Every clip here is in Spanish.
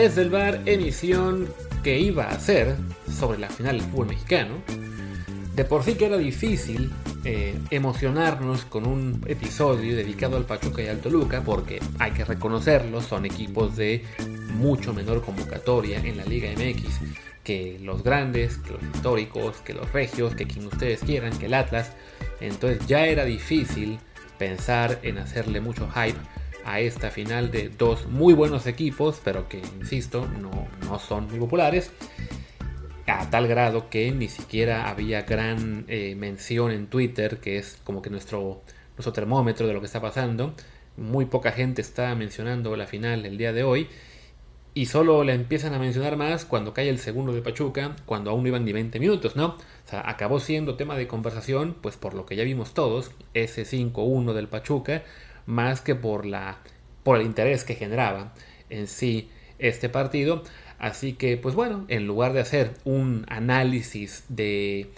desde el bar emisión que iba a ser sobre la final del fútbol mexicano. De por sí que era difícil eh, emocionarnos con un episodio dedicado al Pachuca y al Toluca, porque hay que reconocerlo, son equipos de mucho menor convocatoria en la Liga MX que los grandes, que los históricos, que los regios, que quien ustedes quieran, que el Atlas. Entonces ya era difícil pensar en hacerle mucho hype a esta final de dos muy buenos equipos, pero que, insisto, no, no son muy populares. A tal grado que ni siquiera había gran eh, mención en Twitter, que es como que nuestro, nuestro termómetro de lo que está pasando. Muy poca gente está mencionando la final el día de hoy. Y solo la empiezan a mencionar más cuando cae el segundo de Pachuca, cuando aún no iban ni 20 minutos, ¿no? O sea, acabó siendo tema de conversación, pues por lo que ya vimos todos, ese 5-1 del Pachuca, más que por, la, por el interés que generaba en sí este partido. Así que, pues bueno, en lugar de hacer un análisis de,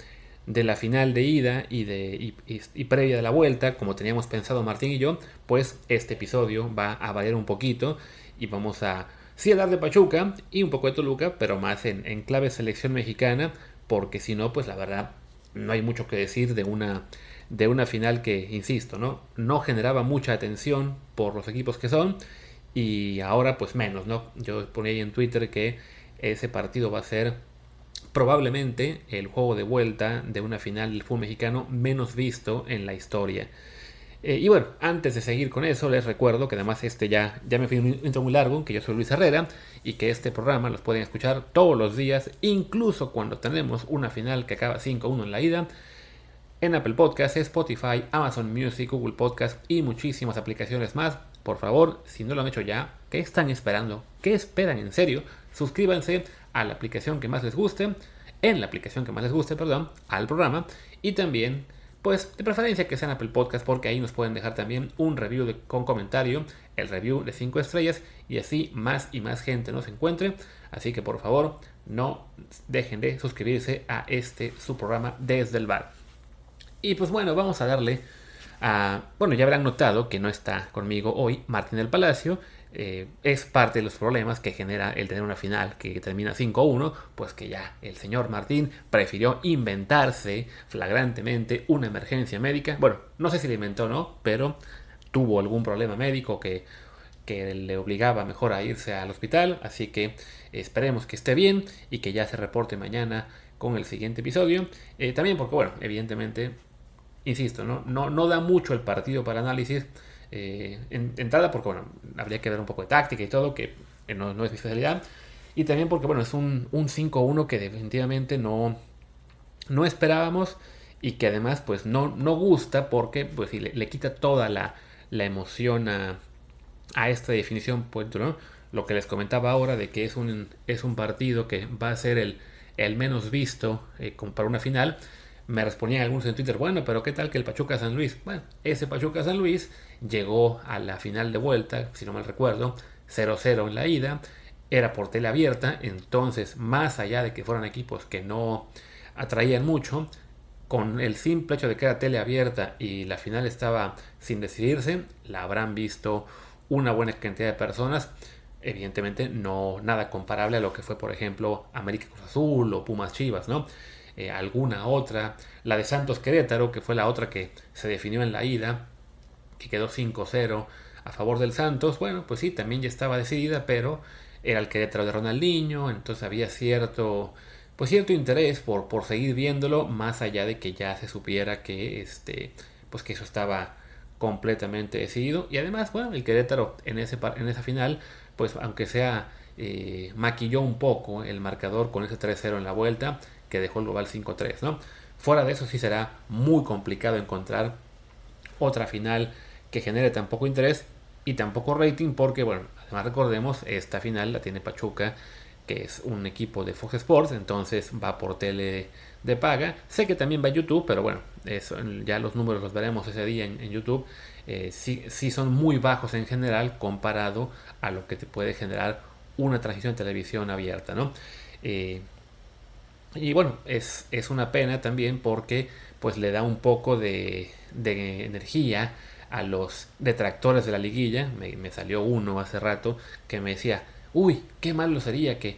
de la final de ida y, de, y, previa de la vuelta, como teníamos pensado Martín y yo, pues este episodio va a variar un poquito y vamos a sí hablar de Pachuca y un poco de Toluca, pero más en, en clave selección mexicana, porque si no, pues la verdad no hay mucho que decir de una de una final que, insisto, ¿no? no generaba mucha atención por los equipos que son y ahora pues menos, ¿no? Yo ponía ahí en Twitter que ese partido va a ser probablemente el juego de vuelta de una final del fútbol mexicano menos visto en la historia. Eh, y bueno, antes de seguir con eso, les recuerdo que además este ya, ya me fui un intro muy largo, que yo soy Luis Herrera y que este programa los pueden escuchar todos los días, incluso cuando tenemos una final que acaba 5-1 en la ida, en Apple Podcasts, Spotify, Amazon Music, Google Podcast y muchísimas aplicaciones más. Por favor, si no lo han hecho ya, ¿qué están esperando? ¿Qué esperan en serio? Suscríbanse a la aplicación que más les guste, en la aplicación que más les guste, perdón, al programa y también pues de preferencia que sean Apple Podcast porque ahí nos pueden dejar también un review con comentario, el review de 5 estrellas y así más y más gente nos encuentre. Así que por favor no dejen de suscribirse a este su programa desde el bar. Y pues bueno, vamos a darle a... Bueno, ya habrán notado que no está conmigo hoy Martín del Palacio. Eh, es parte de los problemas que genera el tener una final que termina 5-1, pues que ya el señor Martín prefirió inventarse flagrantemente una emergencia médica. Bueno, no sé si la inventó o no, pero tuvo algún problema médico que, que le obligaba mejor a irse al hospital, así que esperemos que esté bien y que ya se reporte mañana con el siguiente episodio. Eh, también porque, bueno, evidentemente insisto, ¿no? No, no da mucho el partido para análisis. Eh, en, entrada porque, bueno, habría que ver un poco de táctica y todo, que no, es mi especialidad. Y también porque, bueno, es un, un 5-1 que definitivamente no, no esperábamos y que además, pues, no, no gusta porque, pues, le, le quita toda la, la emoción a, a, esta definición, pues, ¿no? Lo que les comentaba ahora de que es un, es un partido que va a ser el, el menos visto eh, para una final me respondían algunos en Twitter, bueno, pero ¿qué tal que el Pachuca San Luis? Bueno, ese Pachuca San Luis llegó a la final de vuelta, si no mal recuerdo, 0-0 en la ida, era por tele abierta, entonces más allá de que fueran equipos que no atraían mucho, con el simple hecho de que era tele abierta y la final estaba sin decidirse, la habrán visto una buena cantidad de personas. Evidentemente no nada comparable a lo que fue, por ejemplo, América Cruz Azul o Pumas Chivas, ¿no? Eh, alguna otra, la de Santos Querétaro, que fue la otra que se definió en la ida, que quedó 5-0 a favor del Santos, bueno, pues sí, también ya estaba decidida, pero era el Querétaro de Ronaldinho, entonces había cierto, pues cierto interés por, por seguir viéndolo, más allá de que ya se supiera que, este, pues que eso estaba completamente decidido, y además, bueno, el Querétaro en, ese, en esa final, pues aunque sea... Eh, maquilló un poco el marcador con ese 3-0 en la vuelta que dejó el global 5-3, ¿no? Fuera de eso sí será muy complicado encontrar otra final que genere tan poco interés y tan poco rating porque, bueno, además recordemos, esta final la tiene Pachuca, que es un equipo de Fox Sports, entonces va por tele de paga. Sé que también va a YouTube, pero bueno, eso, ya los números los veremos ese día en, YouTube. Eh, sí, sí, son muy bajos en general comparado a lo que te puede generar una transmisión de televisión abierta, ¿no? Eh, y bueno, es, es, una pena también porque pues le da un poco de, de energía a los detractores de la liguilla. Me, me, salió uno hace rato que me decía, uy, qué malo sería que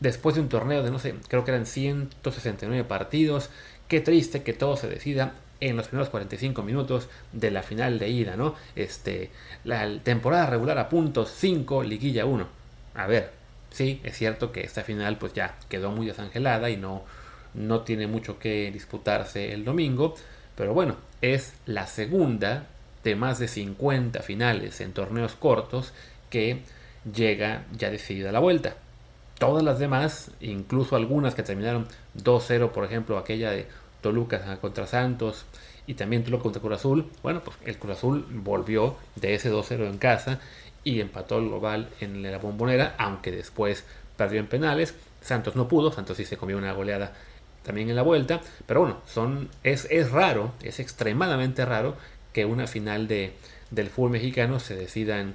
después de un torneo de no sé, creo que eran 169 partidos, qué triste que todo se decida en los primeros 45 minutos de la final de ida, ¿no? Este, la temporada regular a puntos 5, liguilla 1. A ver, sí, es cierto que esta final pues ya quedó muy desangelada y no, no tiene mucho que disputarse el domingo, pero bueno, es la segunda de más de 50 finales en torneos cortos que llega ya decidida la vuelta. Todas las demás, incluso algunas que terminaron 2-0, por ejemplo, aquella de Toluca contra Santos y también Toluca contra Cruz Azul, bueno, pues el Cruz Azul volvió de ese 2-0 en casa y empató el global en la bombonera, aunque después perdió en penales. Santos no pudo, Santos sí se comió una goleada también en la vuelta, pero bueno, son, es, es raro, es extremadamente raro que una final de, del fútbol mexicano se decida en,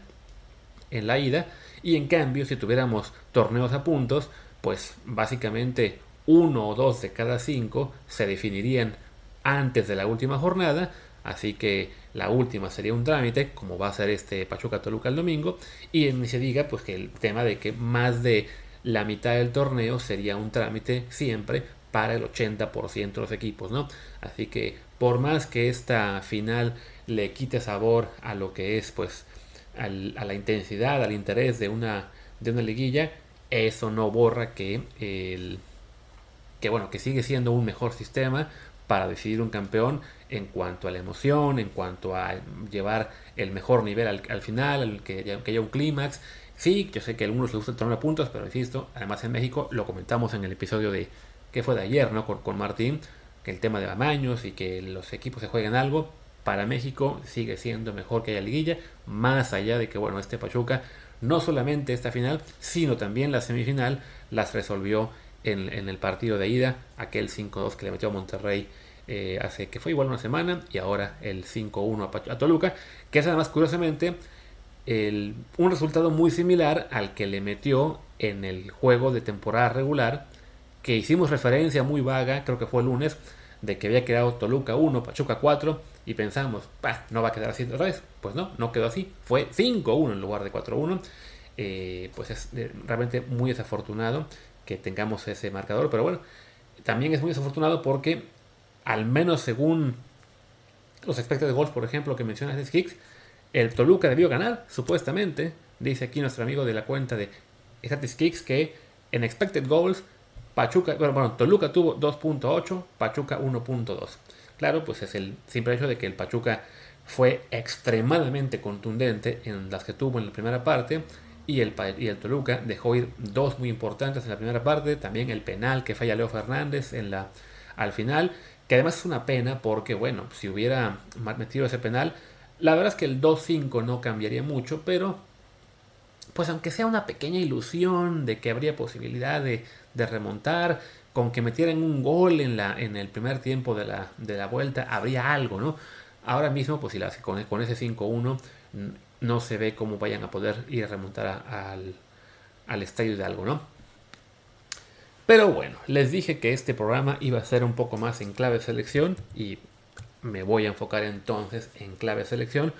en la ida y en cambio si tuviéramos torneos a puntos, pues básicamente uno o dos de cada cinco se definirían antes de la última jornada, así que la última sería un trámite, como va a ser este Pachuca Toluca el domingo, y ni se diga pues que el tema de que más de la mitad del torneo sería un trámite siempre para el 80% de los equipos, ¿no? Así que por más que esta final le quite sabor a lo que es pues a la intensidad, al interés de una, de una liguilla, eso no borra que el que bueno, que sigue siendo un mejor sistema para decidir un campeón en cuanto a la emoción, en cuanto a llevar el mejor nivel al, final, al que, haya un clímax. Sí, yo sé que a algunos les gusta el torneo de puntos, pero insisto, además en México lo comentamos en el episodio de que fue de ayer, ¿no? Con, con Martín, que el tema de amaños y que los equipos se jueguen algo, para México sigue siendo mejor que haya liguilla, más allá de que, bueno, este Pachuca no solamente esta final, sino también la semifinal las resolvió en, el partido de ida, aquel 5-2 que le metió a Monterrey eh, hace que fue igual una semana, y ahora el 5-1 a, Toluca, que es además curiosamente un resultado muy similar al que le metió en el juego de temporada regular, que hicimos referencia muy vaga, creo que fue el lunes, de que había quedado Toluca 1, Pachuca 4, y pensamos, no va a quedar así otra vez. Pues no, no quedó así. Fue 5-1 en lugar de 4-1. Eh, pues es eh, realmente muy desafortunado que tengamos ese marcador. Pero bueno, también es muy desafortunado porque, al menos según los expected goals, por ejemplo, que menciona Hicks, el Toluca debió ganar, supuestamente. Dice aquí nuestro amigo de la cuenta de Statistics que en expected goals, Pachuca, bueno, Toluca tuvo 2.8, Pachuca 1.2. Claro, pues es el simple hecho de que el Pachuca fue extremadamente contundente en las que tuvo en la primera parte y el, y el Toluca dejó ir dos muy importantes en la primera parte, también el penal que falla Leo Fernández en la, al final, que además es una pena porque, bueno, si hubiera metido ese penal, la verdad es que el 2-5 no cambiaría mucho, pero pues aunque sea una pequeña ilusión de que habría posibilidad de, de remontar, con que metieran un gol en, la, en el primer tiempo de la, de la vuelta, habría algo, ¿no? Ahora mismo, pues si con, con ese 5-1 no se ve cómo vayan a poder ir a remontar al, al estadio de algo, ¿no? Pero bueno, les dije que este programa iba a ser un poco más en clave selección y me voy a enfocar entonces en clave selección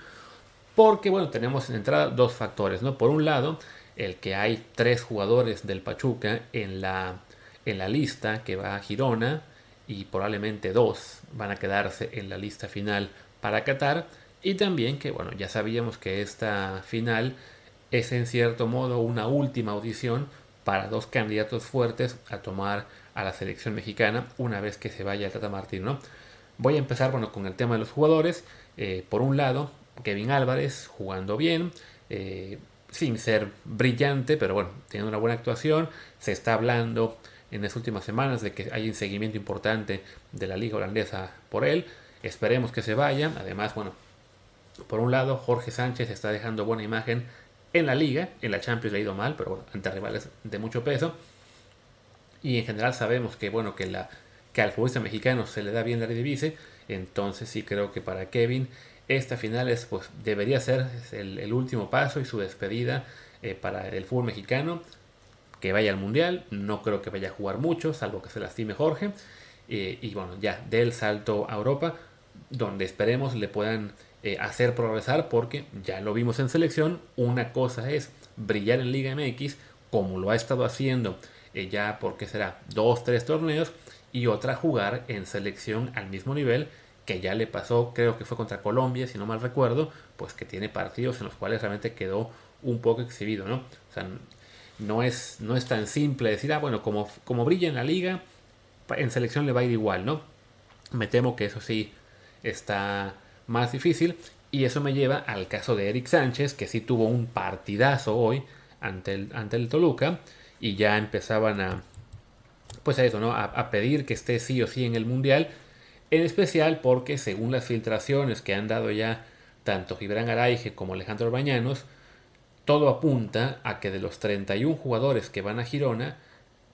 porque bueno, tenemos en entrada dos factores, ¿no? Por un lado, el que hay tres jugadores del Pachuca en la en la lista que va a Girona y probablemente dos van a quedarse en la lista final para Qatar. Y también que, bueno, ya sabíamos que esta final es en cierto modo una última audición para dos candidatos fuertes a tomar a la selección mexicana una vez que se vaya el Tata Martín, ¿no? Voy a empezar, bueno, con el tema de los jugadores. Eh, por un lado, Kevin Álvarez jugando bien, eh, sin ser brillante, pero bueno, tiene una buena actuación. Se está hablando en las últimas semanas de que hay un seguimiento importante de la liga holandesa por él. Esperemos que se vaya. Además, bueno, por un lado, Jorge Sánchez está dejando buena imagen en la liga. En la Champions le ha ido mal, pero bueno, ante rivales de mucho peso. Y en general sabemos que, bueno, que, la, que al futbolista mexicano se le da bien la Eredivisie. Entonces sí creo que para Kevin esta final es, pues, debería ser el, último paso y su despedida eh, para el fútbol mexicano que vaya al Mundial. No creo que vaya a jugar mucho, salvo que se lastime Jorge. Eh, y bueno, ya del salto a Europa, donde esperemos le puedan eh, hacer progresar, porque ya lo vimos en selección. Una cosa es brillar en Liga MX, como lo ha estado haciendo eh, ya porque será dos, tres torneos, y otra jugar en selección al mismo nivel que ya le pasó, creo que fue contra Colombia, si no mal recuerdo, pues que tiene partidos en los cuales realmente quedó un poco exhibido, ¿no? No es, no es tan simple decir, ah, bueno, como, como brilla en la liga, en selección le va a ir igual, ¿no? Me temo que eso sí está más difícil. Y eso me lleva al caso de Eric Sánchez, que sí tuvo un partidazo hoy ante el, ante el Toluca. Y ya empezaban a, pues a eso, ¿no? A, pedir que esté sí o sí en el Mundial. En especial porque según las filtraciones que han dado ya tanto Gibran Araige como Alejandro Bañanos, todo apunta a que de los 31 jugadores que van a Girona,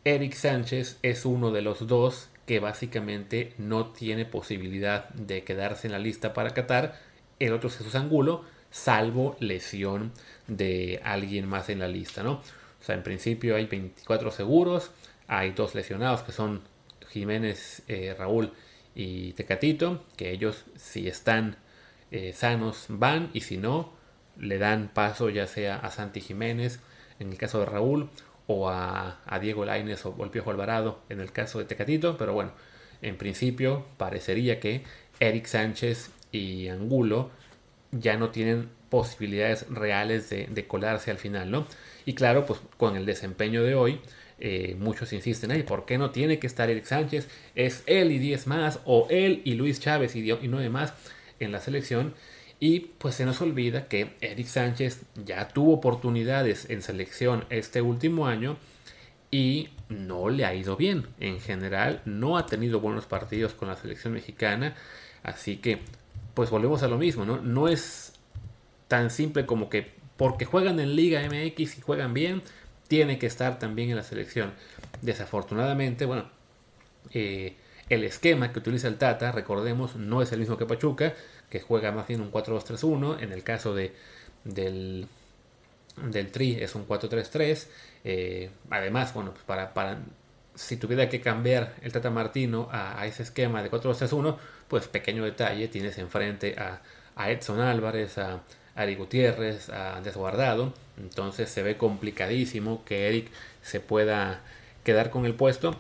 Eric Sánchez es uno de los dos que básicamente no tiene posibilidad de quedarse en la lista para Qatar. El otro es Jesús Angulo, salvo lesión de alguien más en la lista, ¿no? O sea, en principio hay 24 seguros, hay dos lesionados que son Jiménez, eh, Raúl y Tecatito, que ellos si están eh, sanos van y si no, le dan paso ya sea a Santi Jiménez en el caso de Raúl o a, Diego Laines o el Piojo Alvarado en el caso de Tecatito, pero bueno, en principio parecería que Eric Sánchez y Angulo ya no tienen posibilidades reales de, colarse al final, ¿no? Y claro, pues con el desempeño de hoy, eh, muchos insisten, ahí, ¿por qué no tiene que estar Eric Sánchez? Es él y 10 más, o él y Luis Chávez y, y 9 más en la selección. Y pues se nos olvida que Eric Sánchez ya tuvo oportunidades en selección este último año y no le ha ido bien. En general no ha tenido buenos partidos con la selección mexicana. Así que pues volvemos a lo mismo, ¿no? No es tan simple como que porque juegan en Liga MX y juegan bien, tiene que estar también en la selección. Desafortunadamente, bueno, eh, el esquema que utiliza el Tata, recordemos, no es el mismo que Pachuca que juega más bien un 4-2-3-1. En el caso de, del, del Tri es un 4-3-3. Eh, además, bueno, pues para, para, si tuviera que cambiar el Tata Martino a, ese esquema de 4-2-3-1, pues pequeño detalle, tienes enfrente a, a Edson Álvarez, a Ari Gutiérrez, a Desguardado. Entonces se ve complicadísimo que Eric se pueda quedar con el puesto.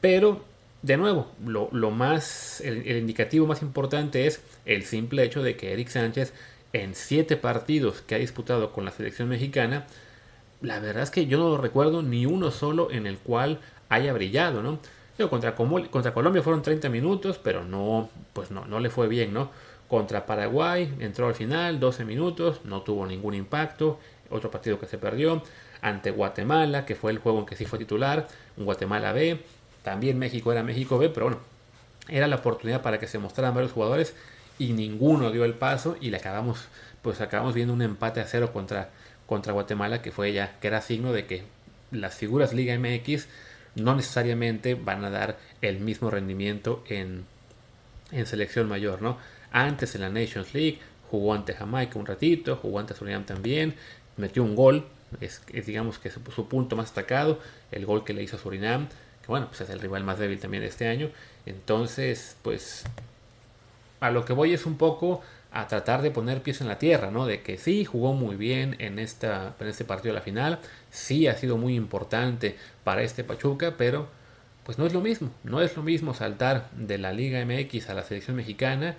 Pero de nuevo, lo, más, el, indicativo más importante es el simple hecho de que Eric Sánchez en siete partidos que ha disputado con la selección mexicana, la verdad es que yo no recuerdo ni uno solo en el cual haya brillado, ¿no? contra, contra Colombia fueron 30 minutos, pero no, pues no, no le fue bien, ¿no? Contra Paraguay entró al final, 12 minutos, no tuvo ningún impacto, otro partido que se perdió. Ante Guatemala, que fue el juego en que sí fue titular, Guatemala B, también México era México B, pero bueno, era la oportunidad para que se mostraran varios jugadores y ninguno dio el paso y le acabamos, pues acabamos viendo un empate a cero contra, contra Guatemala que fue ya, que era signo de que las figuras Liga MX no necesariamente van a dar el mismo rendimiento en, en selección mayor, ¿no? Antes en la Nations League jugó ante Jamaica un ratito, jugó ante Surinam también, metió un gol, es, digamos que su, su, punto más destacado, el gol que le hizo a Surinam, que bueno, pues es el rival más débil también de este año. Entonces, pues a lo que voy es un poco a tratar de poner pies en la tierra, ¿no? De que sí, jugó muy bien en, esta, en este partido de la final, sí ha sido muy importante para este Pachuca, pero pues no es lo mismo, no es lo mismo saltar de la Liga MX a la selección mexicana,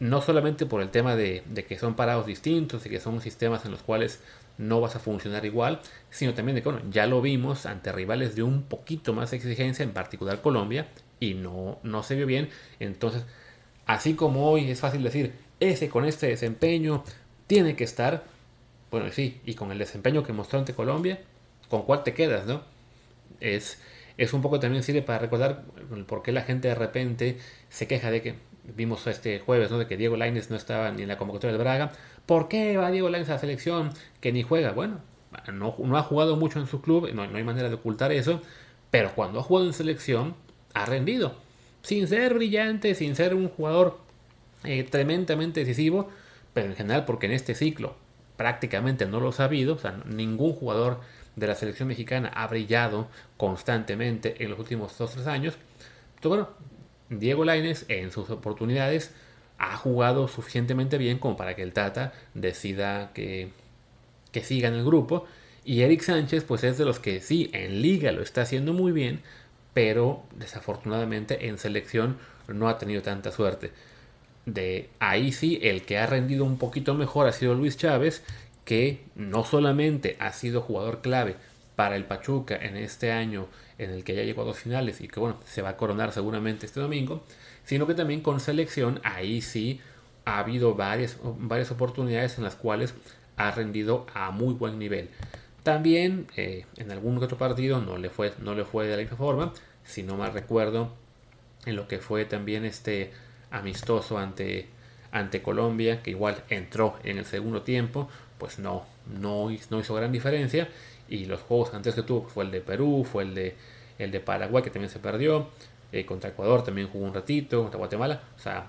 no solamente por el tema de, de que son parados distintos y que son sistemas en los cuales no vas a funcionar igual, sino también de que bueno, ya lo vimos ante rivales de un poquito más exigencia, en particular Colombia, y no, no se vio bien. Entonces, así como hoy es fácil decir, ese con este desempeño tiene que estar, bueno, sí, y con el desempeño que mostró ante Colombia, ¿con cuál te quedas, no? Es, es un poco también sirve para recordar por qué la gente de repente se queja de que vimos este jueves, ¿no? De que Diego Laines no estaba ni en la convocatoria de Braga. ¿Por qué va Diego Lainez a la selección que ni juega? Bueno, no, ha jugado mucho en su club, no, hay manera de ocultar eso, pero cuando ha jugado en selección, ha rendido. Sin ser brillante, sin ser un jugador eh, tremendamente decisivo, pero en general porque en este ciclo prácticamente no lo ha sabido, o sea, ningún jugador de la selección mexicana ha brillado constantemente en los últimos 2-3 años. Entonces, bueno, Diego Lainez en sus oportunidades ha jugado suficientemente bien como para que el Tata decida que, que siga en el grupo. Y Eric Sánchez, pues es de los que sí, en liga lo está haciendo muy bien, pero desafortunadamente en selección no ha tenido tanta suerte. De ahí sí, el que ha rendido un poquito mejor ha sido Luis Chávez, que no solamente ha sido jugador clave para el Pachuca en este año en el que ya llegó a dos finales y que bueno, se va a coronar seguramente este domingo, sino que también con selección, ahí sí ha habido varias, varias oportunidades en las cuales ha rendido a muy buen nivel. También eh, en algún otro partido no le, fue, no le fue de la misma forma, si no mal recuerdo, en lo que fue también este amistoso ante, ante Colombia, que igual entró en el segundo tiempo, pues no, no, no hizo gran diferencia. Y los juegos antes que tuvo fue el de Perú, fue el de, el de Paraguay, que también se perdió. Eh, contra Ecuador también jugó un ratito, contra Guatemala. O sea,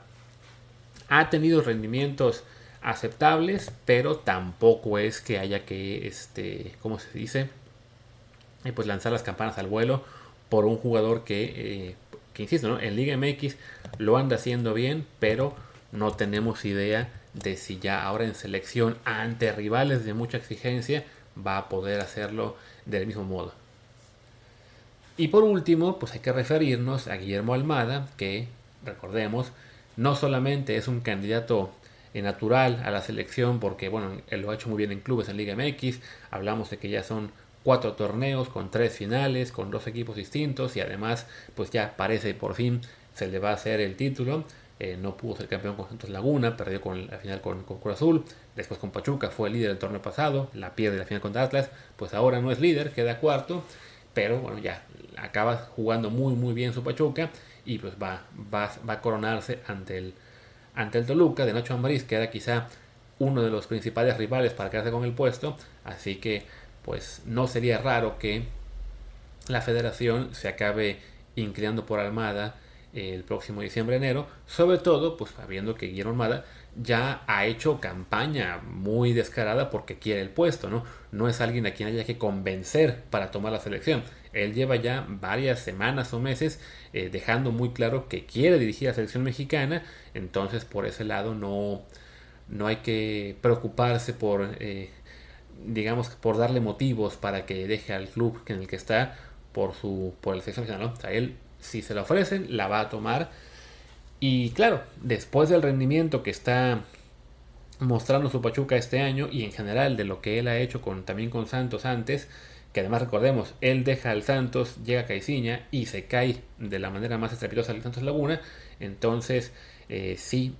ha tenido rendimientos aceptables, pero tampoco es que haya que, este, ¿cómo se dice? Eh, pues lanzar las campanas al vuelo por un jugador que, eh, que insisto, ¿no? en Liga MX lo anda haciendo bien, pero no tenemos idea de si ya ahora en selección ante rivales de mucha exigencia va a poder hacerlo del mismo modo. Y por último, pues hay que referirnos a Guillermo Almada, que recordemos, no solamente es un candidato natural a la selección, porque bueno, él lo ha hecho muy bien en clubes en Liga MX, hablamos de que ya son cuatro torneos con tres finales, con dos equipos distintos y además pues ya parece por fin se le va a hacer el título. Eh, no pudo ser campeón con Santos Laguna, perdió con la final con, con, Azul, después con Pachuca fue el líder del torneo pasado, la pierde la final contra Atlas, pues ahora no es líder, queda cuarto, pero bueno, ya acaba jugando muy muy bien su Pachuca y pues va, va, va a coronarse ante el, ante el Toluca de Nacho Ambriz, que era quizá uno de los principales rivales para quedarse con el puesto, así que pues no sería raro que la federación se acabe inclinando por Almada el próximo diciembre-enero, sobre todo pues sabiendo que Guillermo Almada ya ha hecho campaña muy descarada porque quiere el puesto, ¿no? No es alguien a quien haya que convencer para tomar la selección. Él lleva ya varias semanas o meses eh, dejando muy claro que quiere dirigir a la selección mexicana, entonces por ese lado no, no hay que preocuparse por, eh, digamos, por darle motivos para que deje al club en el que está por su por la selección mexicana, ¿no? O sea, él si se la ofrecen, la va a tomar. Y claro, después del rendimiento que está mostrando su Pachuca este año y en general de lo que él ha hecho con, también con Santos antes, que además recordemos, él deja al Santos, llega a Caiciña y se cae de la manera más estrepitosa al Santos Laguna, entonces eh, sí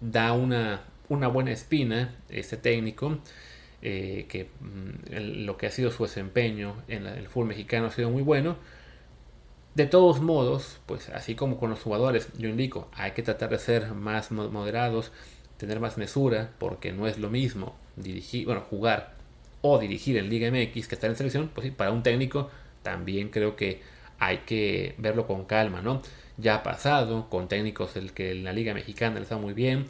da una, una buena espina este técnico. Eh, que mm, lo que ha sido su desempeño en el fútbol mexicano ha sido muy bueno, de todos modos, pues así como con los jugadores, yo indico, hay que tratar de ser más moderados, tener más mesura, porque no es lo mismo dirigir, bueno, jugar o dirigir en Liga MX que estar en selección, pues sí, para un técnico también creo que hay que verlo con calma, ¿no? Ya ha pasado con técnicos el que en la Liga Mexicana les va muy bien,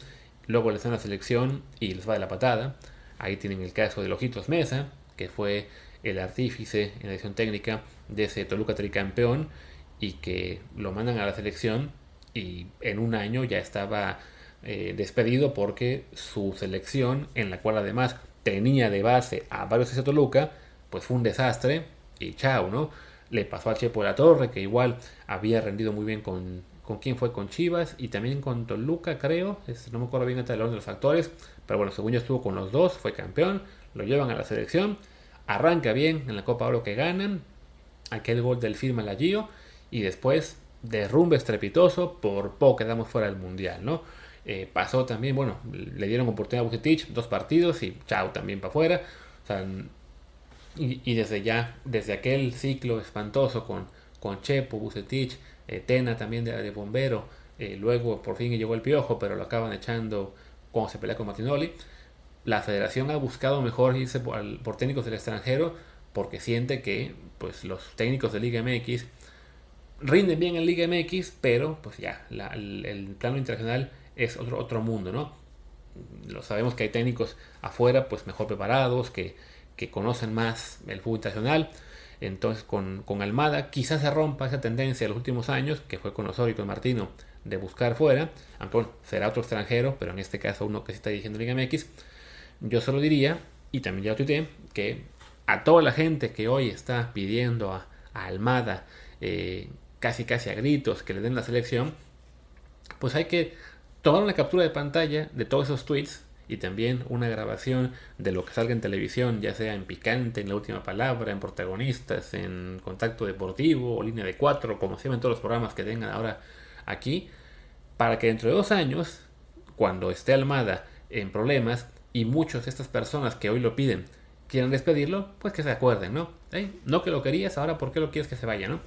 luego les dan la selección y les va de la patada. Ahí tienen el caso de Lojitos Mesa, que fue el artífice en la edición técnica de ese Toluca tricampeón y que lo mandan a la selección y en un año ya estaba eh, despedido porque su selección, en la cual además tenía de base a varios de Toluca, pues fue un desastre y chao, ¿no? Le pasó a Chepo de la Torre, que igual había rendido muy bien con, con quién fue con Chivas y también con Toluca, creo. no me acuerdo bien el orden de los factores, pero bueno, según yo estuvo con los dos, fue campeón, lo llevan a la selección, arranca bien en la Copa Oro que ganan, aquel gol del firma la Gio y después derrumbe estrepitoso, por poco quedamos fuera del mundial, ¿no? Eh, pasó también, bueno, le dieron oportunidad a Bucetich, dos partidos y chao, también para afuera. y, desde ya, desde aquel ciclo espantoso con, con Chepo, Bucetich, eh, Tena también de, de bombero, eh, luego por fin llegó el piojo, pero lo acaban echando cuando se pelea con Martinoli. La federación ha buscado mejor irse por, por técnicos del extranjero porque siente que pues, los técnicos de Liga MX rinden bien en Liga MX, pero pues ya, el, plano internacional es otro, otro mundo, ¿no? Lo sabemos que hay técnicos afuera, pues mejor preparados, que, que conocen más el fútbol internacional. Entonces, con, con, Almada, quizás se rompa esa tendencia de los últimos años, que fue con Osorio y con Martino, de buscar fuera. Aunque bueno, será otro extranjero, pero en este caso uno que se está dirigiendo Liga MX. Yo solo diría, y también ya lo tuiteé, que a toda la gente que hoy está pidiendo a, Almada eh, casi casi a gritos que le den la selección, pues hay que tomar una captura de pantalla de todos esos tweets y también una grabación de lo que salga en televisión, ya sea en Picante, en La Última Palabra, en Protagonistas, en Contacto Deportivo o Línea de Cuatro, como se ven todos los programas que tengan ahora aquí, para que dentro de dos años, cuando esté Almada en problemas y muchas de estas personas que hoy lo piden quieran despedirlo, pues que se acuerden, ¿no? No que lo querías, ahora ¿por qué lo quieres que se vaya, ¿no?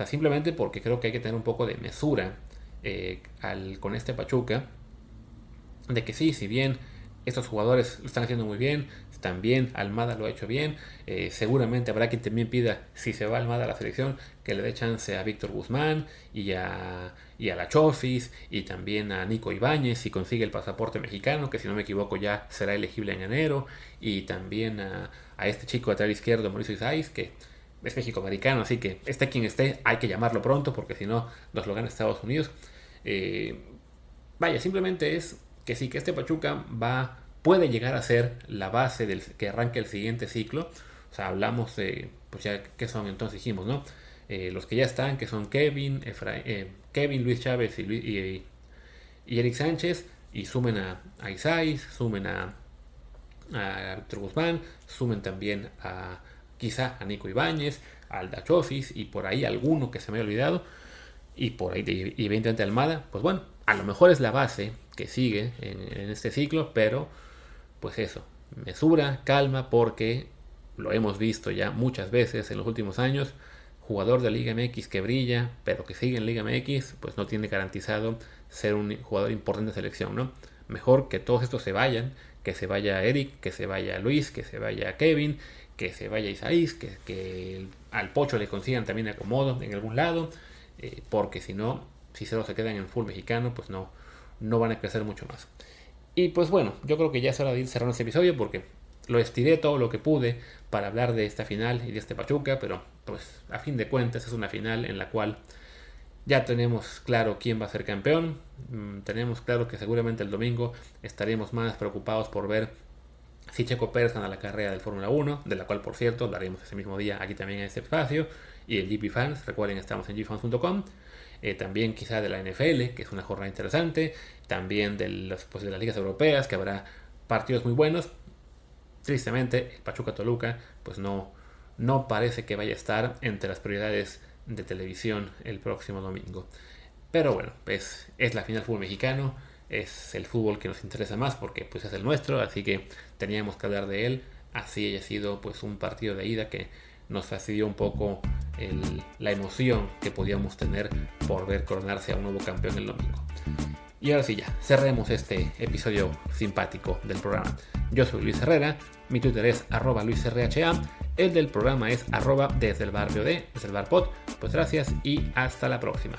Sea, simplemente porque creo que hay que tener un poco de mesura eh, con este Pachuca, de que sí, si bien estos jugadores lo están haciendo muy bien, también Almada lo ha hecho bien, eh, seguramente habrá quien también pida, si se va Almada a la selección, que le dé chance a Víctor Guzmán y a, y a la Chofis y también a Nico Ibáñez si consigue el pasaporte mexicano, que si no me equivoco ya será elegible en enero, y también a, este chico lateral izquierdo, Mauricio Isais, que es México-americano, así que esté quien esté, hay que llamarlo pronto porque si no nos lo gana Estados Unidos. Eh, vaya, simplemente es que sí, que este Pachuca va, puede llegar a ser la base del que arranque el siguiente ciclo. O sea, hablamos de, pues ya, ¿qué son? Entonces dijimos, ¿no? Eh, los que ya están, que son Kevin, eh, Kevin, Luis Chávez y, y, Eric Sánchez, y sumen a, a Isais, sumen a, a Víctor Guzmán, sumen también a quizá a Nico Ibáñez, al Dachofis y por ahí alguno que se me ha olvidado, y por ahí, y evidentemente Almada, pues bueno, a lo mejor es la base que sigue en, este ciclo, pero pues eso, mesura, calma, porque lo hemos visto ya muchas veces en los últimos años, jugador de Liga MX que brilla, pero que sigue en Liga MX, pues no tiene garantizado ser un jugador importante de selección, ¿no? Mejor que todos estos se vayan, que se vaya Eric, que se vaya Luis, que se vaya Kevin, que se vaya Isaís, que, que al Pocho le consigan también acomodo en algún lado, eh, porque si no, si solo se quedan en full mexicano, pues no, no van a crecer mucho más. Y pues bueno, yo creo que ya es hora de ir cerrando este episodio porque lo estiré todo lo que pude para hablar de esta final y de este Pachuca, pero pues a fin de cuentas es una final en la cual ya tenemos claro quién va a ser campeón, mm, tenemos claro que seguramente el domingo estaremos más preocupados por ver si Checo Pérez gana la carrera del Fórmula 1, de la cual por cierto hablaremos ese mismo día aquí también en este espacio, y el GP Fans, recuerden estamos en gfans.com, eh, también quizá de la NFL, que es una jornada interesante, también de, las, pues, las ligas europeas, que habrá partidos muy buenos. Tristemente, el Pachuca Toluca, pues no, no parece que vaya a estar entre las prioridades de televisión el próximo domingo. Pero bueno, pues es la final fútbol mexicano, es el fútbol que nos interesa más porque pues es el nuestro, así que teníamos que hablar de él, así haya sido pues un partido de ida que nos fastidió un poco la emoción que podíamos tener por ver coronarse a un nuevo campeón el domingo. Y ahora sí ya, cerremos este episodio simpático del programa. Yo soy Luis Herrera, mi Twitter es arroba luisrha, el del programa es arroba desde el barrio de, desde el bar Pues gracias y hasta la próxima.